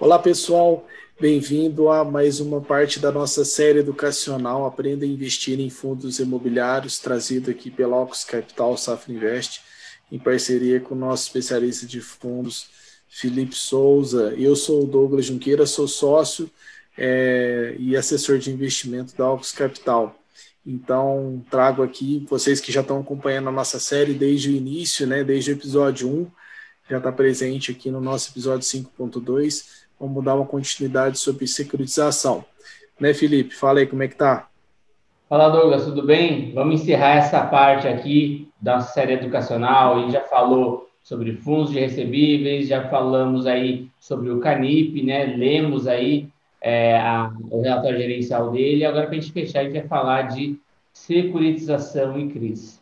Olá, pessoal. Bem-vindo a mais uma parte da nossa série educacional Aprenda a Investir em Fundos Imobiliários, trazido aqui pela Ocus Capital Safra Invest, em parceria com o nosso especialista de fundos, Felipe Souza. Eu sou o Douglas Junqueira, sou sócio é, e assessor de investimento da Ocus Capital. Então, trago aqui vocês que já estão acompanhando a nossa série desde o início, né, desde o episódio 1, já está presente aqui no nosso episódio 5.2 Vamos dar uma continuidade sobre securitização. Né, Felipe? Fala aí como é que tá. Fala, Douglas, tudo bem? Vamos encerrar essa parte aqui da série educação. A gente já falou sobre fundos de recebíveis, já falamos aí sobre o Canip, né? Lemos aí é, a, o relatório gerencial dele. Agora, para a gente fechar, a gente vai falar de securitização e crise.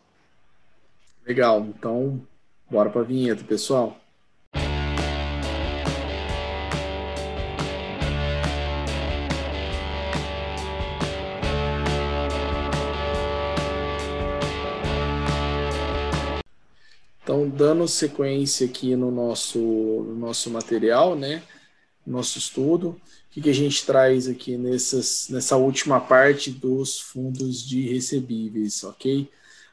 Legal. Então, bora para a vinheta, pessoal. Então, dando sequência aqui no nosso, no nosso material, né? Nosso estudo, o que, que a gente traz aqui nessas, nessa última parte dos fundos de recebíveis, ok?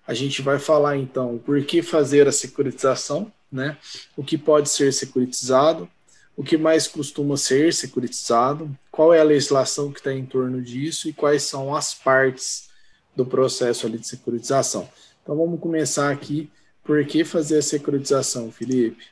A gente vai falar então por que fazer a securitização, né? O que pode ser securitizado, o que mais costuma ser securitizado, qual é a legislação que está em torno disso e quais são as partes do processo ali de securitização. Então vamos começar aqui por que fazer a securitização, Felipe?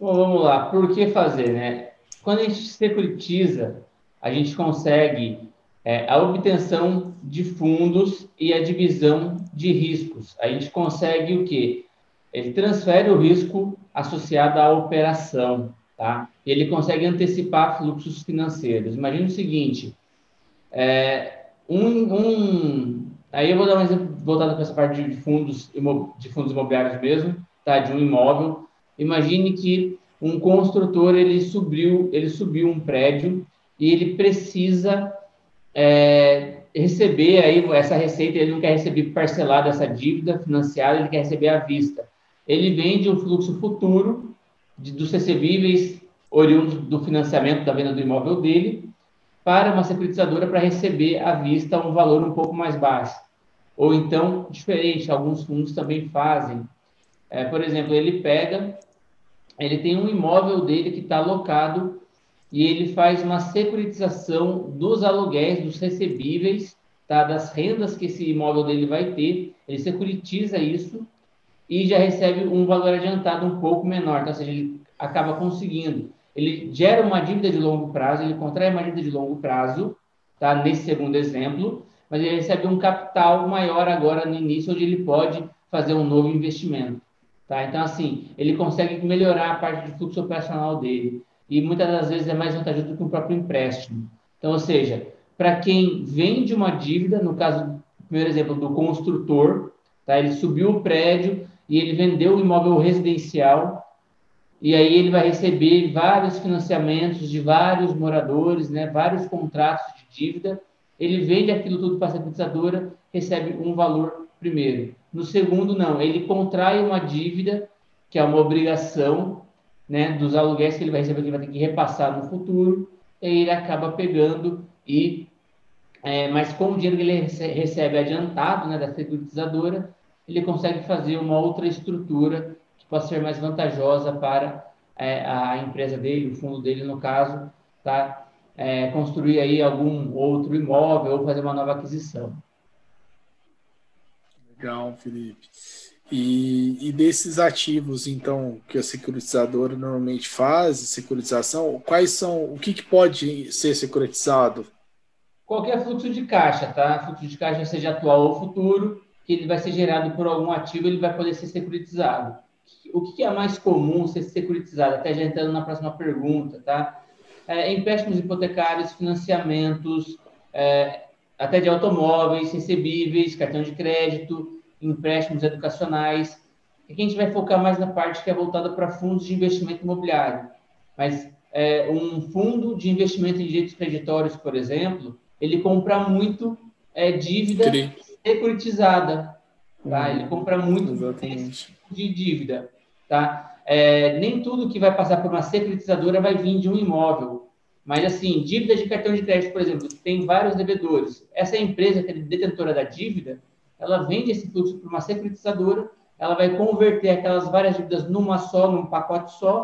Bom, vamos lá. Por que fazer, né? Quando a gente securitiza, a gente consegue é, a obtenção de fundos e a divisão de riscos. A gente consegue o quê? Ele transfere o risco associado à operação, tá? Ele consegue antecipar fluxos financeiros. Imagina o seguinte, é, um, um, Aí eu vou dar um exemplo voltado para essa parte de fundos, de fundos imobiliários mesmo, tá? De um imóvel. Imagine que um construtor ele subiu, ele subiu um prédio e ele precisa é, receber aí essa receita. Ele não quer receber parcelado essa dívida financiada, ele quer receber à vista. Ele vende um fluxo futuro de, dos recebíveis oriundos do financiamento da venda do imóvel dele para uma securitizadora para receber à vista um valor um pouco mais baixo. Ou então, diferente, alguns fundos também fazem. É, por exemplo, ele pega, ele tem um imóvel dele que está alocado e ele faz uma securitização dos aluguéis, dos recebíveis, tá? das rendas que esse imóvel dele vai ter. Ele securitiza isso e já recebe um valor adiantado um pouco menor, tá? ou seja, ele acaba conseguindo ele gera uma dívida de longo prazo, ele contrai uma dívida de longo prazo, tá? Nesse segundo exemplo, mas ele recebe um capital maior agora no início, onde ele pode fazer um novo investimento, tá? Então, assim, ele consegue melhorar a parte de fluxo operacional dele e muitas das vezes é mais vantajoso do que um próprio empréstimo. Então, ou seja, para quem vende uma dívida, no caso, primeiro exemplo do construtor, tá? Ele subiu o prédio e ele vendeu o imóvel residencial e aí ele vai receber vários financiamentos de vários moradores, né, vários contratos de dívida. Ele vende aquilo tudo para a securitizadora, recebe um valor primeiro. No segundo, não, ele contrai uma dívida, que é uma obrigação né, dos aluguéis que ele vai receber, que ele vai ter que repassar no futuro, e ele acaba pegando e. É, mas com o dinheiro que ele recebe adiantado né, da securitizadora, ele consegue fazer uma outra estrutura possa ser mais vantajosa para é, a empresa dele, o fundo dele, no caso, tá? É, construir aí algum outro imóvel ou fazer uma nova aquisição. Legal, Felipe. E, e, desses ativos, então, que a securitizadora normalmente faz, securitização, quais são, o que, que pode ser securitizado? Qualquer fluxo de caixa, tá? Fluxo de caixa seja atual ou futuro, que ele vai ser gerado por algum ativo, ele vai poder ser securitizado o que é mais comum ser securitizado? Até já entrando na próxima pergunta, tá? É, empréstimos hipotecários, financiamentos, é, até de automóveis, recebíveis, cartão de crédito, empréstimos educacionais. Aqui a gente vai focar mais na parte que é voltada para fundos de investimento imobiliário. Mas é, um fundo de investimento em direitos creditórios, por exemplo, ele compra muito é, dívida securitizada. Tá? Ele compra muito de dívida. Tá? é, nem tudo que vai passar por uma securitizadora vai vir de um imóvel. Mas, assim, dívida de cartão de crédito, por exemplo, tem vários devedores. Essa empresa que é detentora da dívida, ela vende esse fluxo para uma securitizadora, ela vai converter aquelas várias dívidas numa só, num pacote só,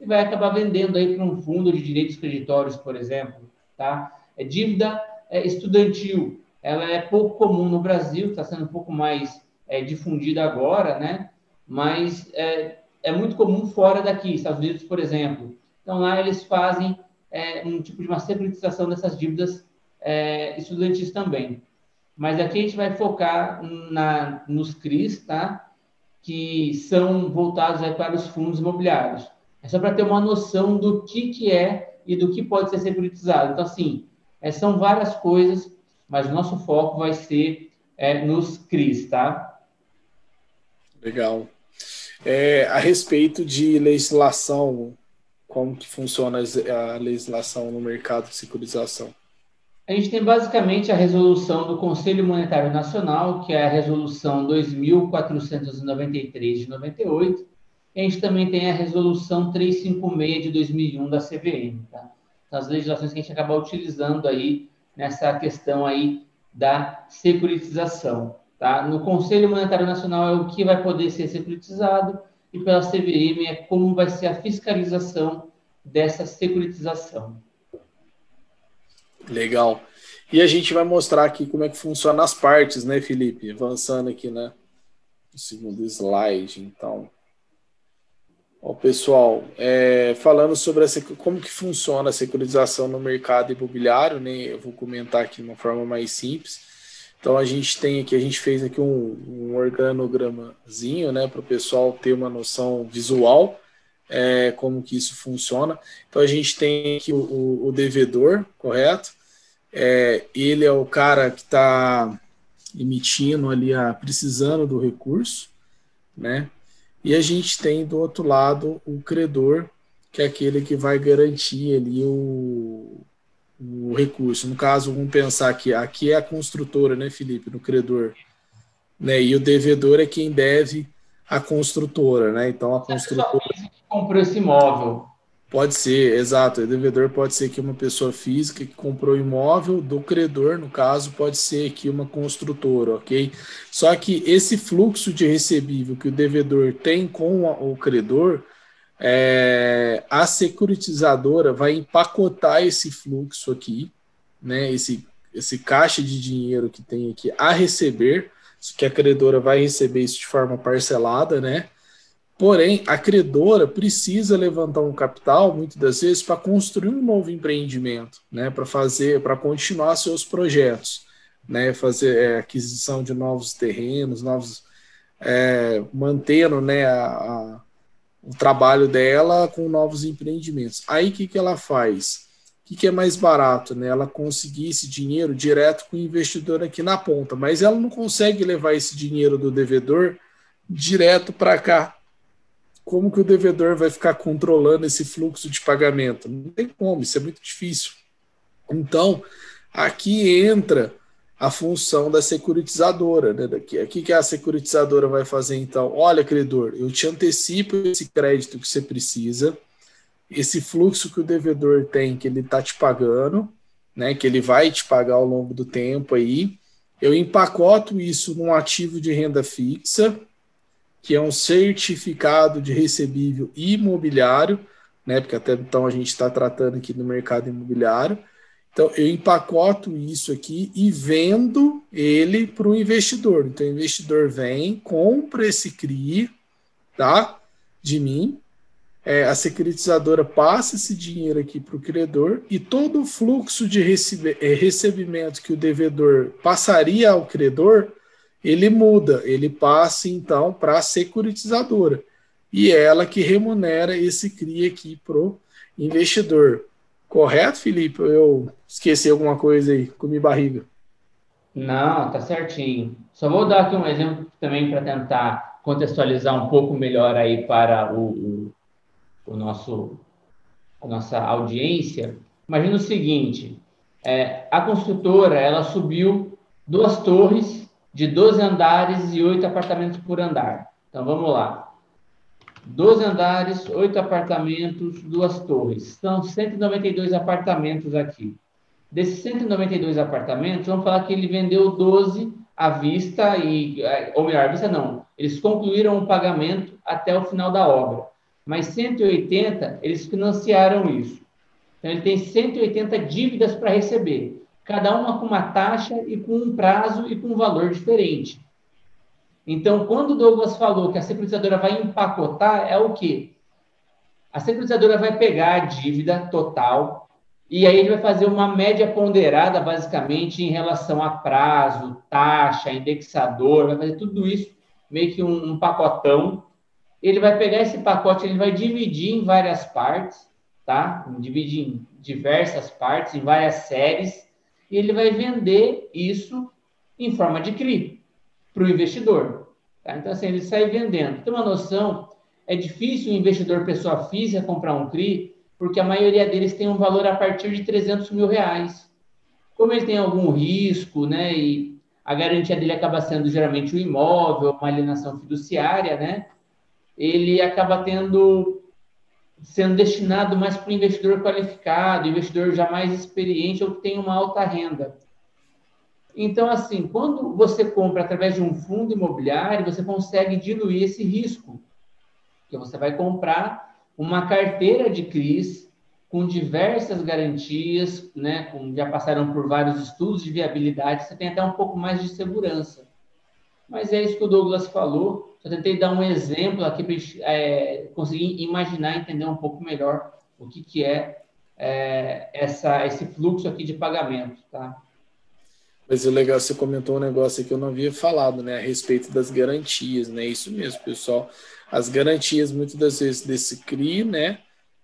e vai acabar vendendo aí para um fundo de direitos creditórios, por exemplo. Tá? É dívida é, estudantil, ela é pouco comum no Brasil, está sendo um pouco mais é, difundida agora, né? mas é, é, muito comum fora daqui, Estados Unidos, por exemplo. Então, lá eles fazem é, um tipo de uma securitização dessas dívidas é, estudantis também. Mas aqui a gente vai focar na, nos CRIs, tá? que são voltados para os fundos imobiliários. É só para ter uma noção do que, que é e do que pode ser securitizado. Então, assim, é, são várias coisas, mas o nosso foco vai ser é, nos CRIs, tá? Legal. É, a respeito de legislação, como que funciona a legislação no mercado de securitização? A gente tem basicamente a resolução do Conselho Monetário Nacional, que é a resolução 2493 de 98, e a gente também tem a resolução 356 de 2001 da CVM, tá? São as legislações que a gente acaba utilizando aí nessa questão aí da securitização, tá? No Conselho Monetário Nacional é o que vai poder ser securitizado e pela CVM é como vai ser a fiscalização dessa securitização. Legal. E a gente vai mostrar aqui como é que funciona as partes, né, Felipe? Avançando aqui, né? No segundo slide, então. Ó, pessoal, é, falando sobre essa, como que funciona a securitização no mercado imobiliário, né? Eu vou comentar aqui de uma forma mais simples. Então a gente tem aqui, a gente fez aqui um, um organogramazinho, né, para o pessoal ter uma noção visual é, como que isso funciona. Então a gente tem aqui o, o, o devedor, correto? É, ele é o cara que está emitindo ali, a, precisando do recurso, né? E a gente tem do outro lado o credor, que é aquele que vai garantir ali o, o recurso. No caso, vamos pensar que aqui é a construtora, né, Felipe, no credor, né? E o devedor é quem deve a construtora, né? Então a construtora comprou esse imóvel. Pode ser, exato. O devedor pode ser que uma pessoa física que comprou imóvel, do credor, no caso, pode ser que uma construtora, ok? Só que esse fluxo de recebível que o devedor tem com o credor, é, a securitizadora vai empacotar esse fluxo aqui, né? Esse, esse caixa de dinheiro que tem aqui a receber, que a credora vai receber isso de forma parcelada, né? Porém, a credora precisa levantar um capital, muitas das vezes, para construir um novo empreendimento, né, para fazer, para continuar seus projetos, né, fazer é, aquisição de novos terrenos, novos, é, mantendo, né, a, a, o trabalho dela com novos empreendimentos. Aí o que, que ela faz? O que, que é mais barato, né? Ela conseguir esse dinheiro direto com o investidor aqui na ponta, mas ela não consegue levar esse dinheiro do devedor direto para cá como que o devedor vai ficar controlando esse fluxo de pagamento? Não tem como, isso é muito difícil. Então, aqui entra a função da securitizadora. Né? Daqui, aqui que a securitizadora vai fazer, então, olha, credor, eu te antecipo esse crédito que você precisa, esse fluxo que o devedor tem, que ele está te pagando, né, que ele vai te pagar ao longo do tempo aí, eu empacoto isso num ativo de renda fixa, que é um certificado de recebível imobiliário, né? Porque até então a gente está tratando aqui do mercado imobiliário. Então, eu empacoto isso aqui e vendo ele para o investidor. Então, o investidor vem, compra esse CRI, tá? De mim. É, a securitizadora passa esse dinheiro aqui para o credor e todo o fluxo de recebe, é, recebimento que o devedor passaria ao credor, ele muda, ele passa então para a securitizadora e é ela que remunera esse CRI aqui para o investidor. Correto, Felipe? Eu esqueci alguma coisa aí, comi barriga. Não, tá certinho. Só vou dar aqui um exemplo também para tentar contextualizar um pouco melhor aí para o, o, o nosso a nossa audiência. Imagina o seguinte: é, a construtora ela subiu duas torres de 12 andares e 8 apartamentos por andar. Então vamos lá. 12 andares, 8 apartamentos, duas torres. São 192 apartamentos aqui. Desses 192 apartamentos, vamos falar que ele vendeu 12 à vista, e, é, ou melhor, à vista não, eles concluíram o pagamento até o final da obra. Mas 180, eles financiaram isso. Então, ele tem 180 dívidas para receber, cada uma com uma taxa e com um prazo e com um valor diferente. Então, quando o Douglas falou que a securitizadora vai empacotar, é o quê? A securitizadora vai pegar a dívida total e aí ele vai fazer uma média ponderada, basicamente, em relação a prazo, taxa, indexador, vai fazer tudo isso, meio que um, um pacotão. Ele vai pegar esse pacote, ele vai dividir em várias partes, tá? Dividir em diversas partes, em várias séries, e ele vai vender isso em forma de CRI para o investidor. Tá? Então, assim, ele sai vendendo. Tem uma noção, é difícil o investidor pessoa física comprar um CRI, porque a maioria deles tem um valor a partir de 300 mil reais. Como ele tem algum risco, né, e a garantia dele acaba sendo geralmente o um imóvel, uma alienação fiduciária, né, ele acaba tendo sendo destinado mais para o investidor qualificado, investidor já mais experiente ou que tem uma alta renda. Então, assim, quando você compra através de um fundo imobiliário, você consegue diluir esse risco. Porque você vai comprar uma carteira de CRIs com diversas garantias, né, com, já passaram por vários estudos de viabilidade, você tem até um pouco mais de segurança. Mas é isso que o Douglas falou. Só tentei dar um exemplo aqui para é, conseguir imaginar, entender um pouco melhor o que, que é, é essa, esse fluxo aqui de pagamento, tá? Mas é legal, você comentou um negócio que eu não havia falado, né, a respeito das garantias, né? Isso mesmo, pessoal. As garantias, muitas das vezes, desse CRI, né,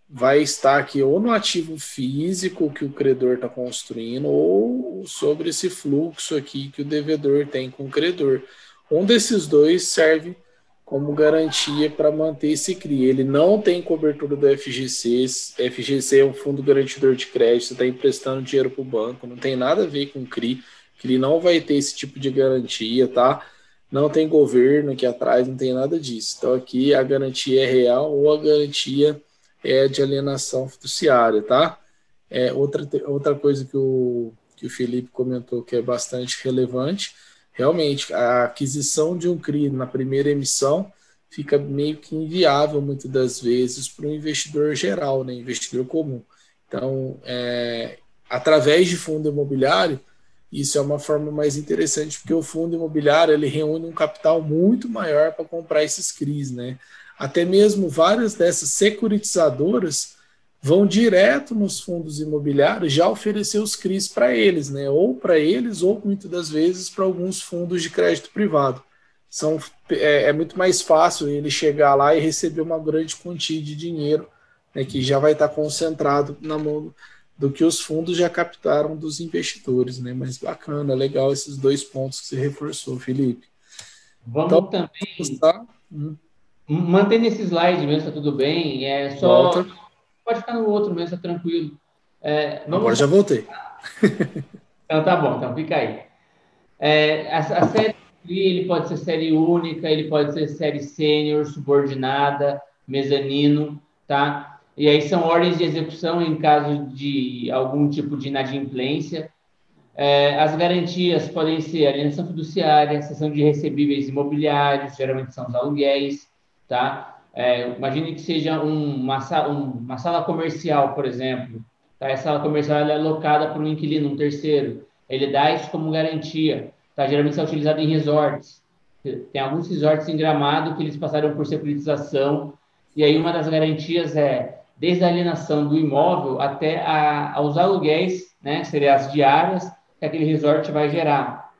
vai estar aqui ou no ativo físico que o credor está construindo, ou sobre esse fluxo aqui que o devedor tem com o credor. Um desses dois serve como garantia para manter esse CRI. Ele não tem cobertura do FGC. FGC é um fundo garantidor de crédito, está emprestando dinheiro para o banco, não tem nada a ver com CRI que ele não vai ter esse tipo de garantia, tá? Não tem governo aqui atrás, não tem nada disso. Então aqui a garantia é real ou a garantia é de alienação fiduciária, tá? É outra, outra coisa que o, que o Felipe comentou que é bastante relevante, realmente a aquisição de um CRI na primeira emissão fica meio que inviável muitas das vezes para o investidor geral, né, investidor comum. Então, é, através de fundo imobiliário, isso é uma forma mais interessante, porque o fundo imobiliário ele reúne um capital muito maior para comprar esses CRIs, né? Até mesmo várias dessas securitizadoras vão direto nos fundos imobiliários já oferecer os CRIs para eles, né? Ou para eles, ou muitas das vezes para alguns fundos de crédito privado. São, é, é, muito mais fácil ele chegar lá e receber uma grande quantia de dinheiro, né, que já vai estar concentrado na mão do que os fundos já captaram dos investidores, né? Mas bacana, legal esses dois pontos que você reforçou, Felipe. Vamos então, também. Tá? Hum. Mantendo esse slide mesmo, tá tudo bem. É só. Volta. Pode ficar no outro mesmo, tá tranquilo. É, vamos... Agora já voltei. então tá bom, então fica aí. É, a, a série ele pode ser série única, ele pode ser série sênior, subordinada, mezanino, tá? E aí são ordens de execução em caso de algum tipo de inadimplência. É, as garantias podem ser alienação fiduciária, cessão de recebíveis imobiliários, geralmente são os aluguéis, tá? É, imagine que seja um, uma, um, uma, sala comercial, por exemplo. Tá? Essa sala comercial é alocada por um inquilino, um terceiro. Ele dá isso como garantia. Tá? Geralmente é utilizado em resorts. Tem alguns resorts em Gramado que eles passaram por securitização. E aí uma das garantias é desde a alienação do imóvel até a, aos aluguéis, né, seriam as diárias que aquele resort vai gerar.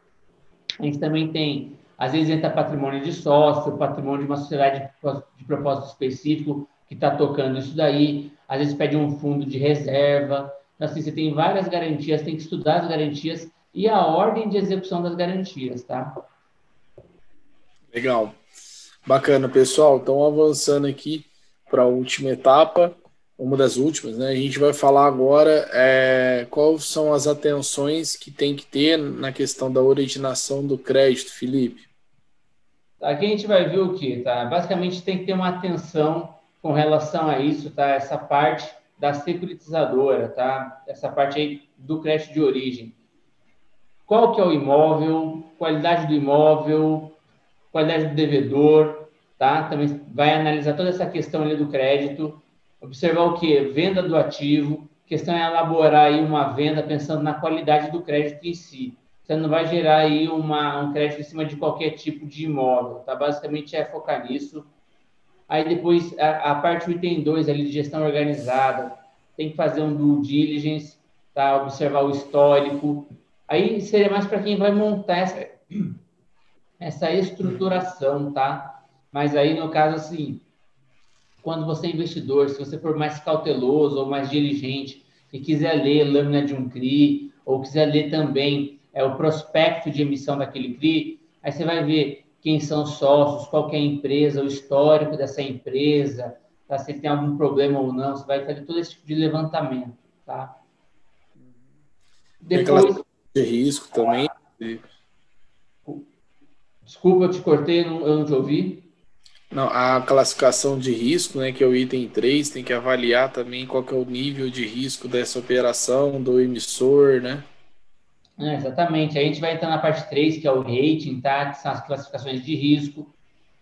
A gente também tem, às vezes entra patrimônio de sócio, patrimônio de uma sociedade de propósito específico que está tocando isso daí, às vezes pede um fundo de reserva. Então, assim, você tem várias garantias, tem que estudar as garantias e a ordem de execução das garantias, tá? Legal. Bacana, pessoal. Então, avançando aqui para a última etapa, uma das últimas, né? A gente vai falar agora é, quais são as atenções que tem que ter na questão da originação do crédito, Felipe. Aqui a gente vai ver o que, tá? Basicamente tem que ter uma atenção com relação a isso, tá? Essa parte da securitizadora, tá? Essa parte aí do crédito de origem. Qual que é o imóvel, qualidade do imóvel, qualidade do devedor, tá? Também vai analisar toda essa questão ali do crédito, observar o que? Venda do ativo, questão é elaborar aí uma venda pensando na qualidade do crédito em si. Você não vai gerar aí uma, um crédito em cima de qualquer tipo de imóvel, tá? Basicamente é focar nisso. Aí depois a, a parte do item 2 ali de gestão organizada, tem que fazer um due diligence, tá? Observar o histórico. Aí seria mais para quem vai montar essa, essa estruturação, tá? Mas aí no caso assim, quando você é investidor, se você for mais cauteloso ou mais diligente e quiser ler lâmina de um CRI ou quiser ler também é, o prospecto de emissão daquele CRI, aí você vai ver quem são os sócios, qual é a empresa, o histórico dessa empresa, tá? se tem algum problema ou não, você vai fazer todo esse tipo de levantamento, tá? Depois... De risco também. Desculpa, eu te cortei, eu não te ouvi. Não, a classificação de risco, né, que é o item 3, tem que avaliar também qual que é o nível de risco dessa operação, do emissor, né? É, exatamente. Aí a gente vai entrar na parte 3, que é o rating, tá? Que são as classificações de risco.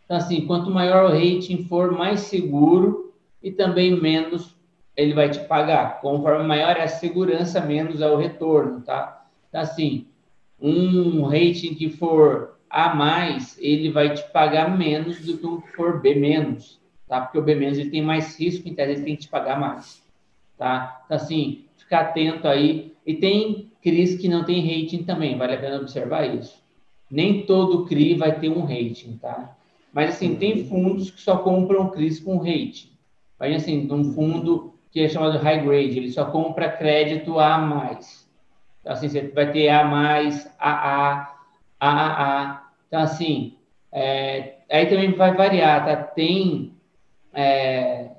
Então, assim, quanto maior o rating for, mais seguro e também menos ele vai te pagar. Conforme maior é a segurança, menos é o retorno, tá? Então, assim, um rating que for A+, ele vai te pagar menos do que um for B-, tá? Porque o B- ele tem mais risco, então ele tem que te pagar mais, tá? Então, assim, ficar atento aí. E tem CRIs que não tem rating também, vale a pena observar isso. Nem todo CRI vai ter um rating, tá? Mas, assim, tem uhum. fundos que só compram CRIs com rating. Vai, assim, um fundo que é chamado high grade, ele só compra crédito A+. Então, assim, você vai ter A+, AA, AAA. Então, assim, é, aí também vai variar, tá? Tem é,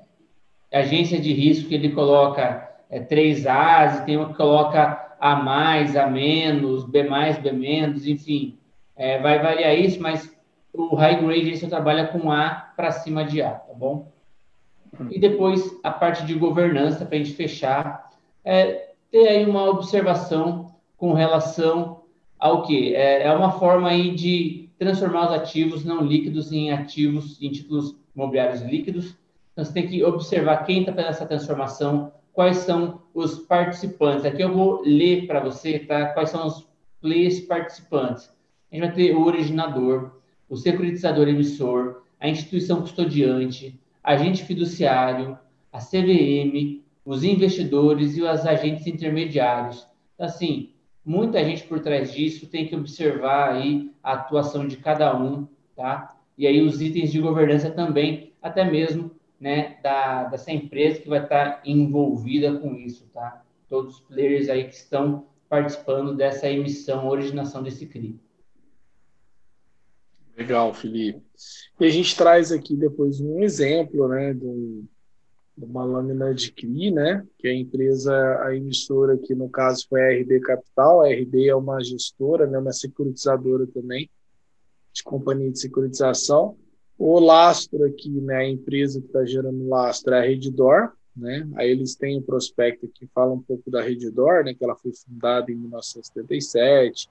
agência de risco que ele coloca é, 3As, e tem uma que coloca A mais, A menos, B mais, B menos, enfim. É, vai variar isso, mas o high grade você trabalha com A para cima de A, tá bom? E depois a parte de governança, para a gente fechar, é ter aí uma observação com relação ao que? É, é uma forma aí de transformar os ativos não líquidos em ativos, em títulos imobiliários líquidos. Então, você tem que observar quem está fazendo essa transformação, quais são os participantes. Aqui eu vou ler para você, tá? Quais são os players participantes. A gente vai ter o originador, o securitizador emissor, a instituição custodiante, agente fiduciário, a CVM, os investidores e os agentes intermediários. Então, assim, muita gente por trás disso tem que observar aí a atuação de cada um, tá? E aí os itens de governança também, até mesmo né, da, dessa empresa que vai estar envolvida com isso, tá? Todos os players aí que estão participando dessa emissão, originação desse CRI. Legal, Felipe. E a gente traz aqui depois um exemplo, né, de, uma lâmina de CRI, né, que a empresa, a emissora aqui no caso foi a RD Capital, a RD é uma gestora, né, uma securitizadora também, de companhia de securitização, o lastro aqui, né, a empresa que está gerando lastro é a Reddor, né? Aí eles têm um prospecto que fala um pouco da Reddor, né, que ela foi fundada em 1977.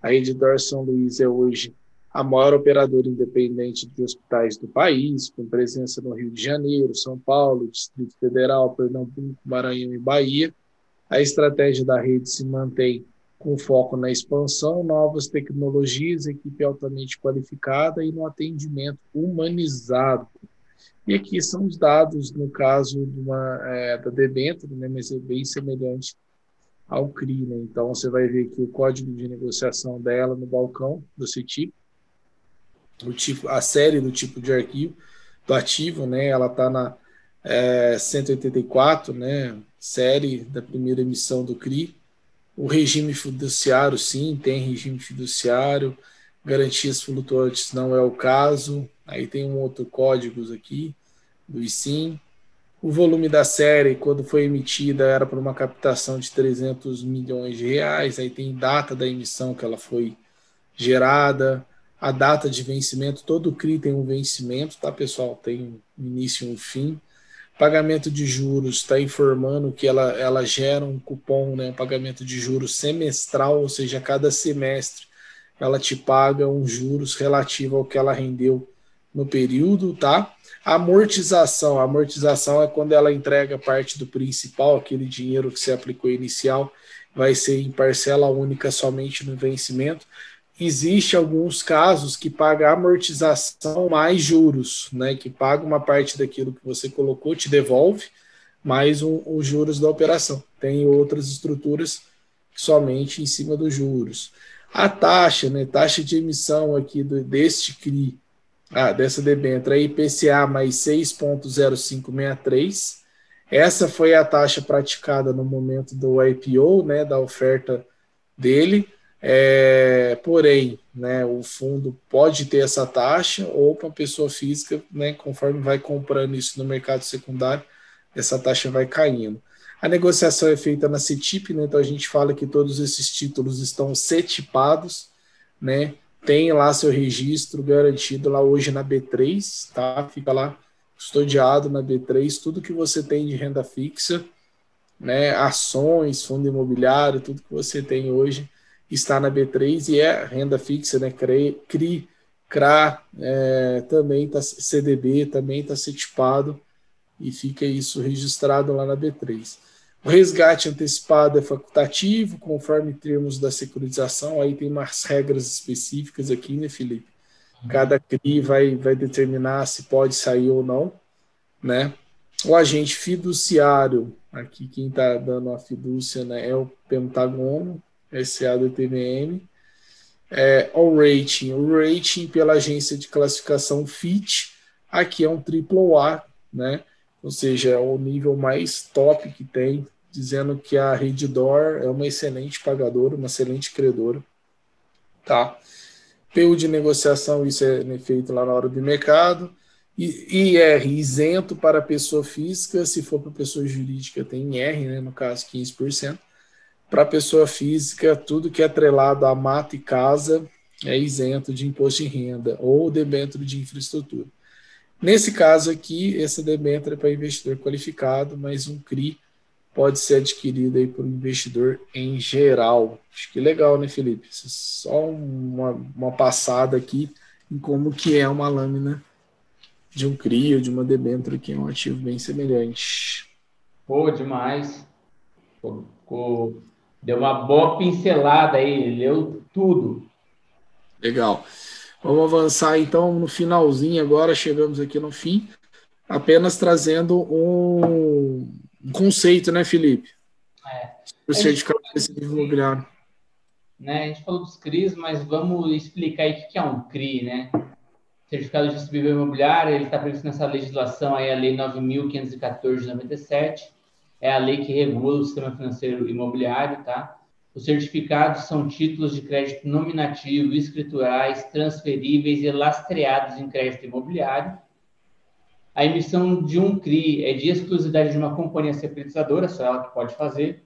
A Reddor São Luís é hoje a maior operadora independente de hospitais do país, com presença no Rio de Janeiro, São Paulo, Distrito Federal, Pernambuco, Maranhão e Bahia. A estratégia da rede se mantém com foco na expansão, novas tecnologias, equipe altamente qualificada e no atendimento humanizado. E aqui são os dados, no caso de uma, é, da debênture, né, mas é bem semelhante ao CRI. Né? Então, você vai ver aqui o código de negociação dela no balcão do CITIP, o tipo, a série do tipo de arquivo do ativo, né? ela está na é, 184, né? série da primeira emissão do CRI, o regime fiduciário, sim, tem regime fiduciário. Garantias flutuantes não é o caso. Aí tem um outro códigos aqui do ISIM. O volume da série, quando foi emitida, era para uma captação de 300 milhões de reais. Aí tem data da emissão que ela foi gerada. A data de vencimento. Todo CRI tem um vencimento, tá, pessoal? Tem um início e um fim. Pagamento de juros está informando que ela, ela gera um cupom, né, um pagamento de juros semestral, ou seja, cada semestre ela te paga um juros relativo ao que ela rendeu no período, tá? Amortização, amortização é quando ela entrega parte do principal, aquele dinheiro que você aplicou inicial, vai ser em parcela única somente no vencimento. Existe alguns casos que paga amortização mais juros, né? Que paga uma parte daquilo que você colocou, te devolve, mais um, os juros da operação. Tem outras estruturas somente em cima dos juros. A taxa, né? Taxa de emissão aqui do, deste CRI, ah, dessa debênture, é IPCA mais 6,0563. Essa foi a taxa praticada no momento do IPO, né, da oferta dele. É, porém, né, o fundo pode ter essa taxa ou para a pessoa física, né, conforme vai comprando isso no mercado secundário, essa taxa vai caindo. A negociação é feita na CETIP, né, então a gente fala que todos esses títulos estão cetipados, né, tem lá seu registro garantido lá hoje na B3, tá? Fica lá custodiado na B3, tudo que você tem de renda fixa, né, ações, fundo imobiliário, tudo que você tem hoje está na B3 e é renda fixa, né, CRI, CRI CRA, é, também está CDB, também está setipado e fica isso registrado lá na B3. O resgate antecipado é facultativo, conforme termos da securitização, aí tem umas regras específicas aqui, né, Felipe? Cada CRI vai, vai determinar se pode sair ou não, né? O agente fiduciário, aqui quem está dando a fidúcia né, é o Pentagono, SADTVM. É, o rating, o rating pela agência de classificação FIT, aqui é um AAA, né? Ou seja, é o nível mais top que tem dizendo que a Reddor é uma excelente pagadora, uma excelente credora. Tá? PU de negociação, isso é feito lá na hora do mercado. IR isento para pessoa física, se for para pessoa jurídica tem IR, né, no caso 15%. Para pessoa física, tudo que é atrelado a mata e casa é isento de imposto de renda ou debênture de infraestrutura. Nesse caso aqui, essa debênture é para investidor qualificado, mas um CRI pode ser adquirida aí por um investidor em geral. Acho que legal, né, Felipe? Só uma, uma passada aqui em como que é uma lâmina de um CRI ou de uma debênture, que é um ativo bem semelhante. Pô, demais. Pô, deu uma boa pincelada aí, leu tudo. Legal. Vamos avançar então no finalzinho agora, chegamos aqui no fim, apenas trazendo um, um conceito, né, Felipe? É. O certificado de imobiliário. Né, a gente falou dos CRIs, mas vamos explicar aí o que é um CRI, né? Certificado de distribuidor imobiliário, ele está previsto nessa legislação aí, a Lei 9.514 de 97, é a lei que regula o sistema financeiro imobiliário, tá? Os certificados são títulos de crédito nominativo, escriturais, transferíveis e lastreados em crédito imobiliário, a emissão de um CRI é de exclusividade de uma companhia securitizadora, só ela que pode fazer.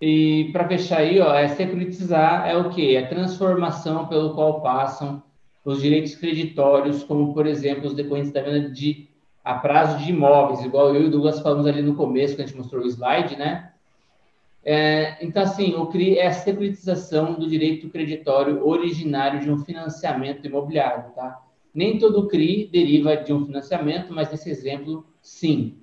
E para fechar aí, ó, é securitizar é o quê? É a transformação pelo qual passam os direitos creditórios, como, por exemplo, os decorrentes da venda de a prazo de imóveis, igual eu e o Douglas falamos ali no começo, que a gente mostrou o slide, né? É, então, assim, o CRI é a securitização do direito creditório originário de um financiamento imobiliário, tá? Nem todo CRI deriva de um financiamento, mas nesse exemplo, sim.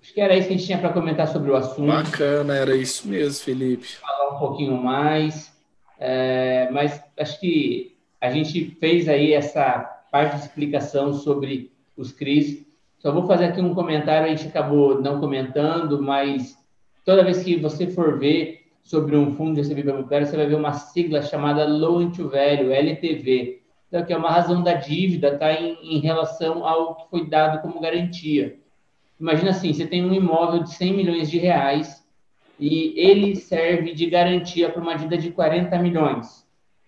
Acho que era isso que a gente tinha para comentar sobre o assunto. Bacana, era isso mesmo, Felipe. Falar um pouquinho mais. É, mas acho que a gente fez aí essa parte de explicação sobre os CRIs. Só vou fazer aqui um comentário, a gente acabou não comentando, mas toda vez que você for ver sobre um fundo de recebível imobiliário, você vai ver uma sigla chamada Loan to Value, LTV. Então, que é uma razão da dívida, está em, em relação ao que foi dado como garantia. Imagina assim, você tem um imóvel de 100 milhões de reais e ele serve de garantia para uma dívida de 40 milhões.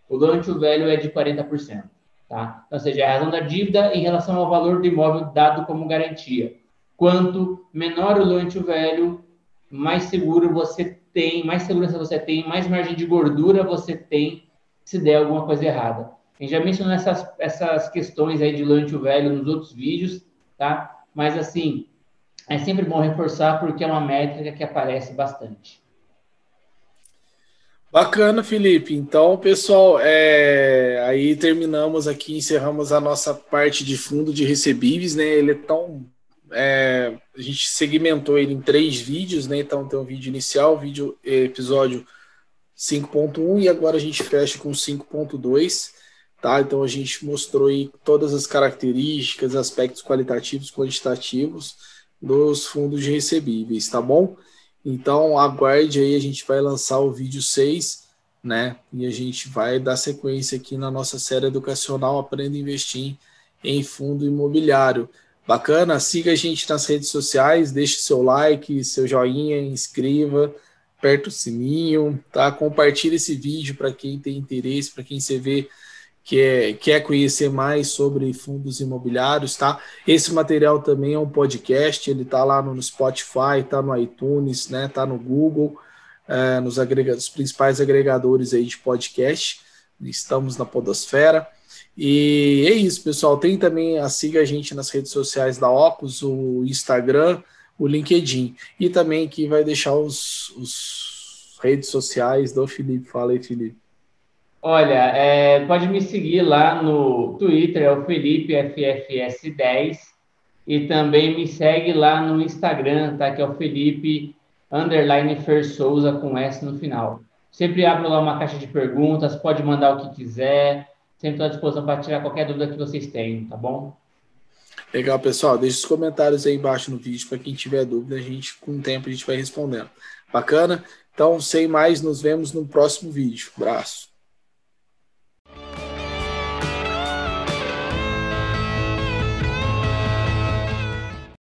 O loan to value é de 40%. Tá? Ou seja, é a razão da dívida em relação ao valor do imóvel dado como garantia. Quanto menor o loan to value, mais seguro você tem, mais segurança você tem, mais margem de gordura você tem se der alguma coisa errada. A gente já mencionou essas, essas questões aí de o velho nos outros vídeos, tá? Mas, assim, é sempre bom reforçar porque é uma métrica que aparece bastante. Bacana, Felipe. Então, pessoal, é... aí terminamos aqui, encerramos a nossa parte de fundo de recebíveis, né? Ele é tão. É... A gente segmentou ele em três vídeos, né? Então tem um vídeo inicial, vídeo episódio 5.1 e agora a gente fecha com 5.2, tá? Então a gente mostrou aí todas as características, aspectos qualitativos, quantitativos dos fundos de recebíveis, tá bom? Então aguarde aí, a gente vai lançar o vídeo 6, né? E a gente vai dar sequência aqui na nossa série educacional Aprenda a Investir em Fundo Imobiliário. Bacana? Siga a gente nas redes sociais, deixe seu like, seu joinha, inscreva aperta o sininho, tá? Compartilha esse vídeo para quem tem interesse, para quem você vê que é, quer conhecer mais sobre fundos imobiliários, tá? Esse material também é um podcast, ele tá lá no Spotify, tá no iTunes, né? Tá no Google, é, nos principais agregadores aí de podcast. Estamos na Podosfera. E é isso, pessoal. Tem também a siga a gente nas redes sociais da Ocus, o Instagram, o LinkedIn. E também que vai deixar os, os redes sociais do Felipe. Fala aí, Felipe. Olha, é, pode me seguir lá no Twitter, é o Felipe FFS10. E também me segue lá no Instagram, tá? Que é o Felipe underline Fer Souza com S no final. Sempre abro lá uma caixa de perguntas, pode mandar o que quiser. Sempre estou à disposição para tirar qualquer dúvida que vocês tenham, tá bom? Legal, pessoal. Deixe os comentários aí embaixo no vídeo para quem tiver dúvida. A gente, com o tempo, a gente vai respondendo. Bacana? Então, sem mais, nos vemos no próximo vídeo. Abraço.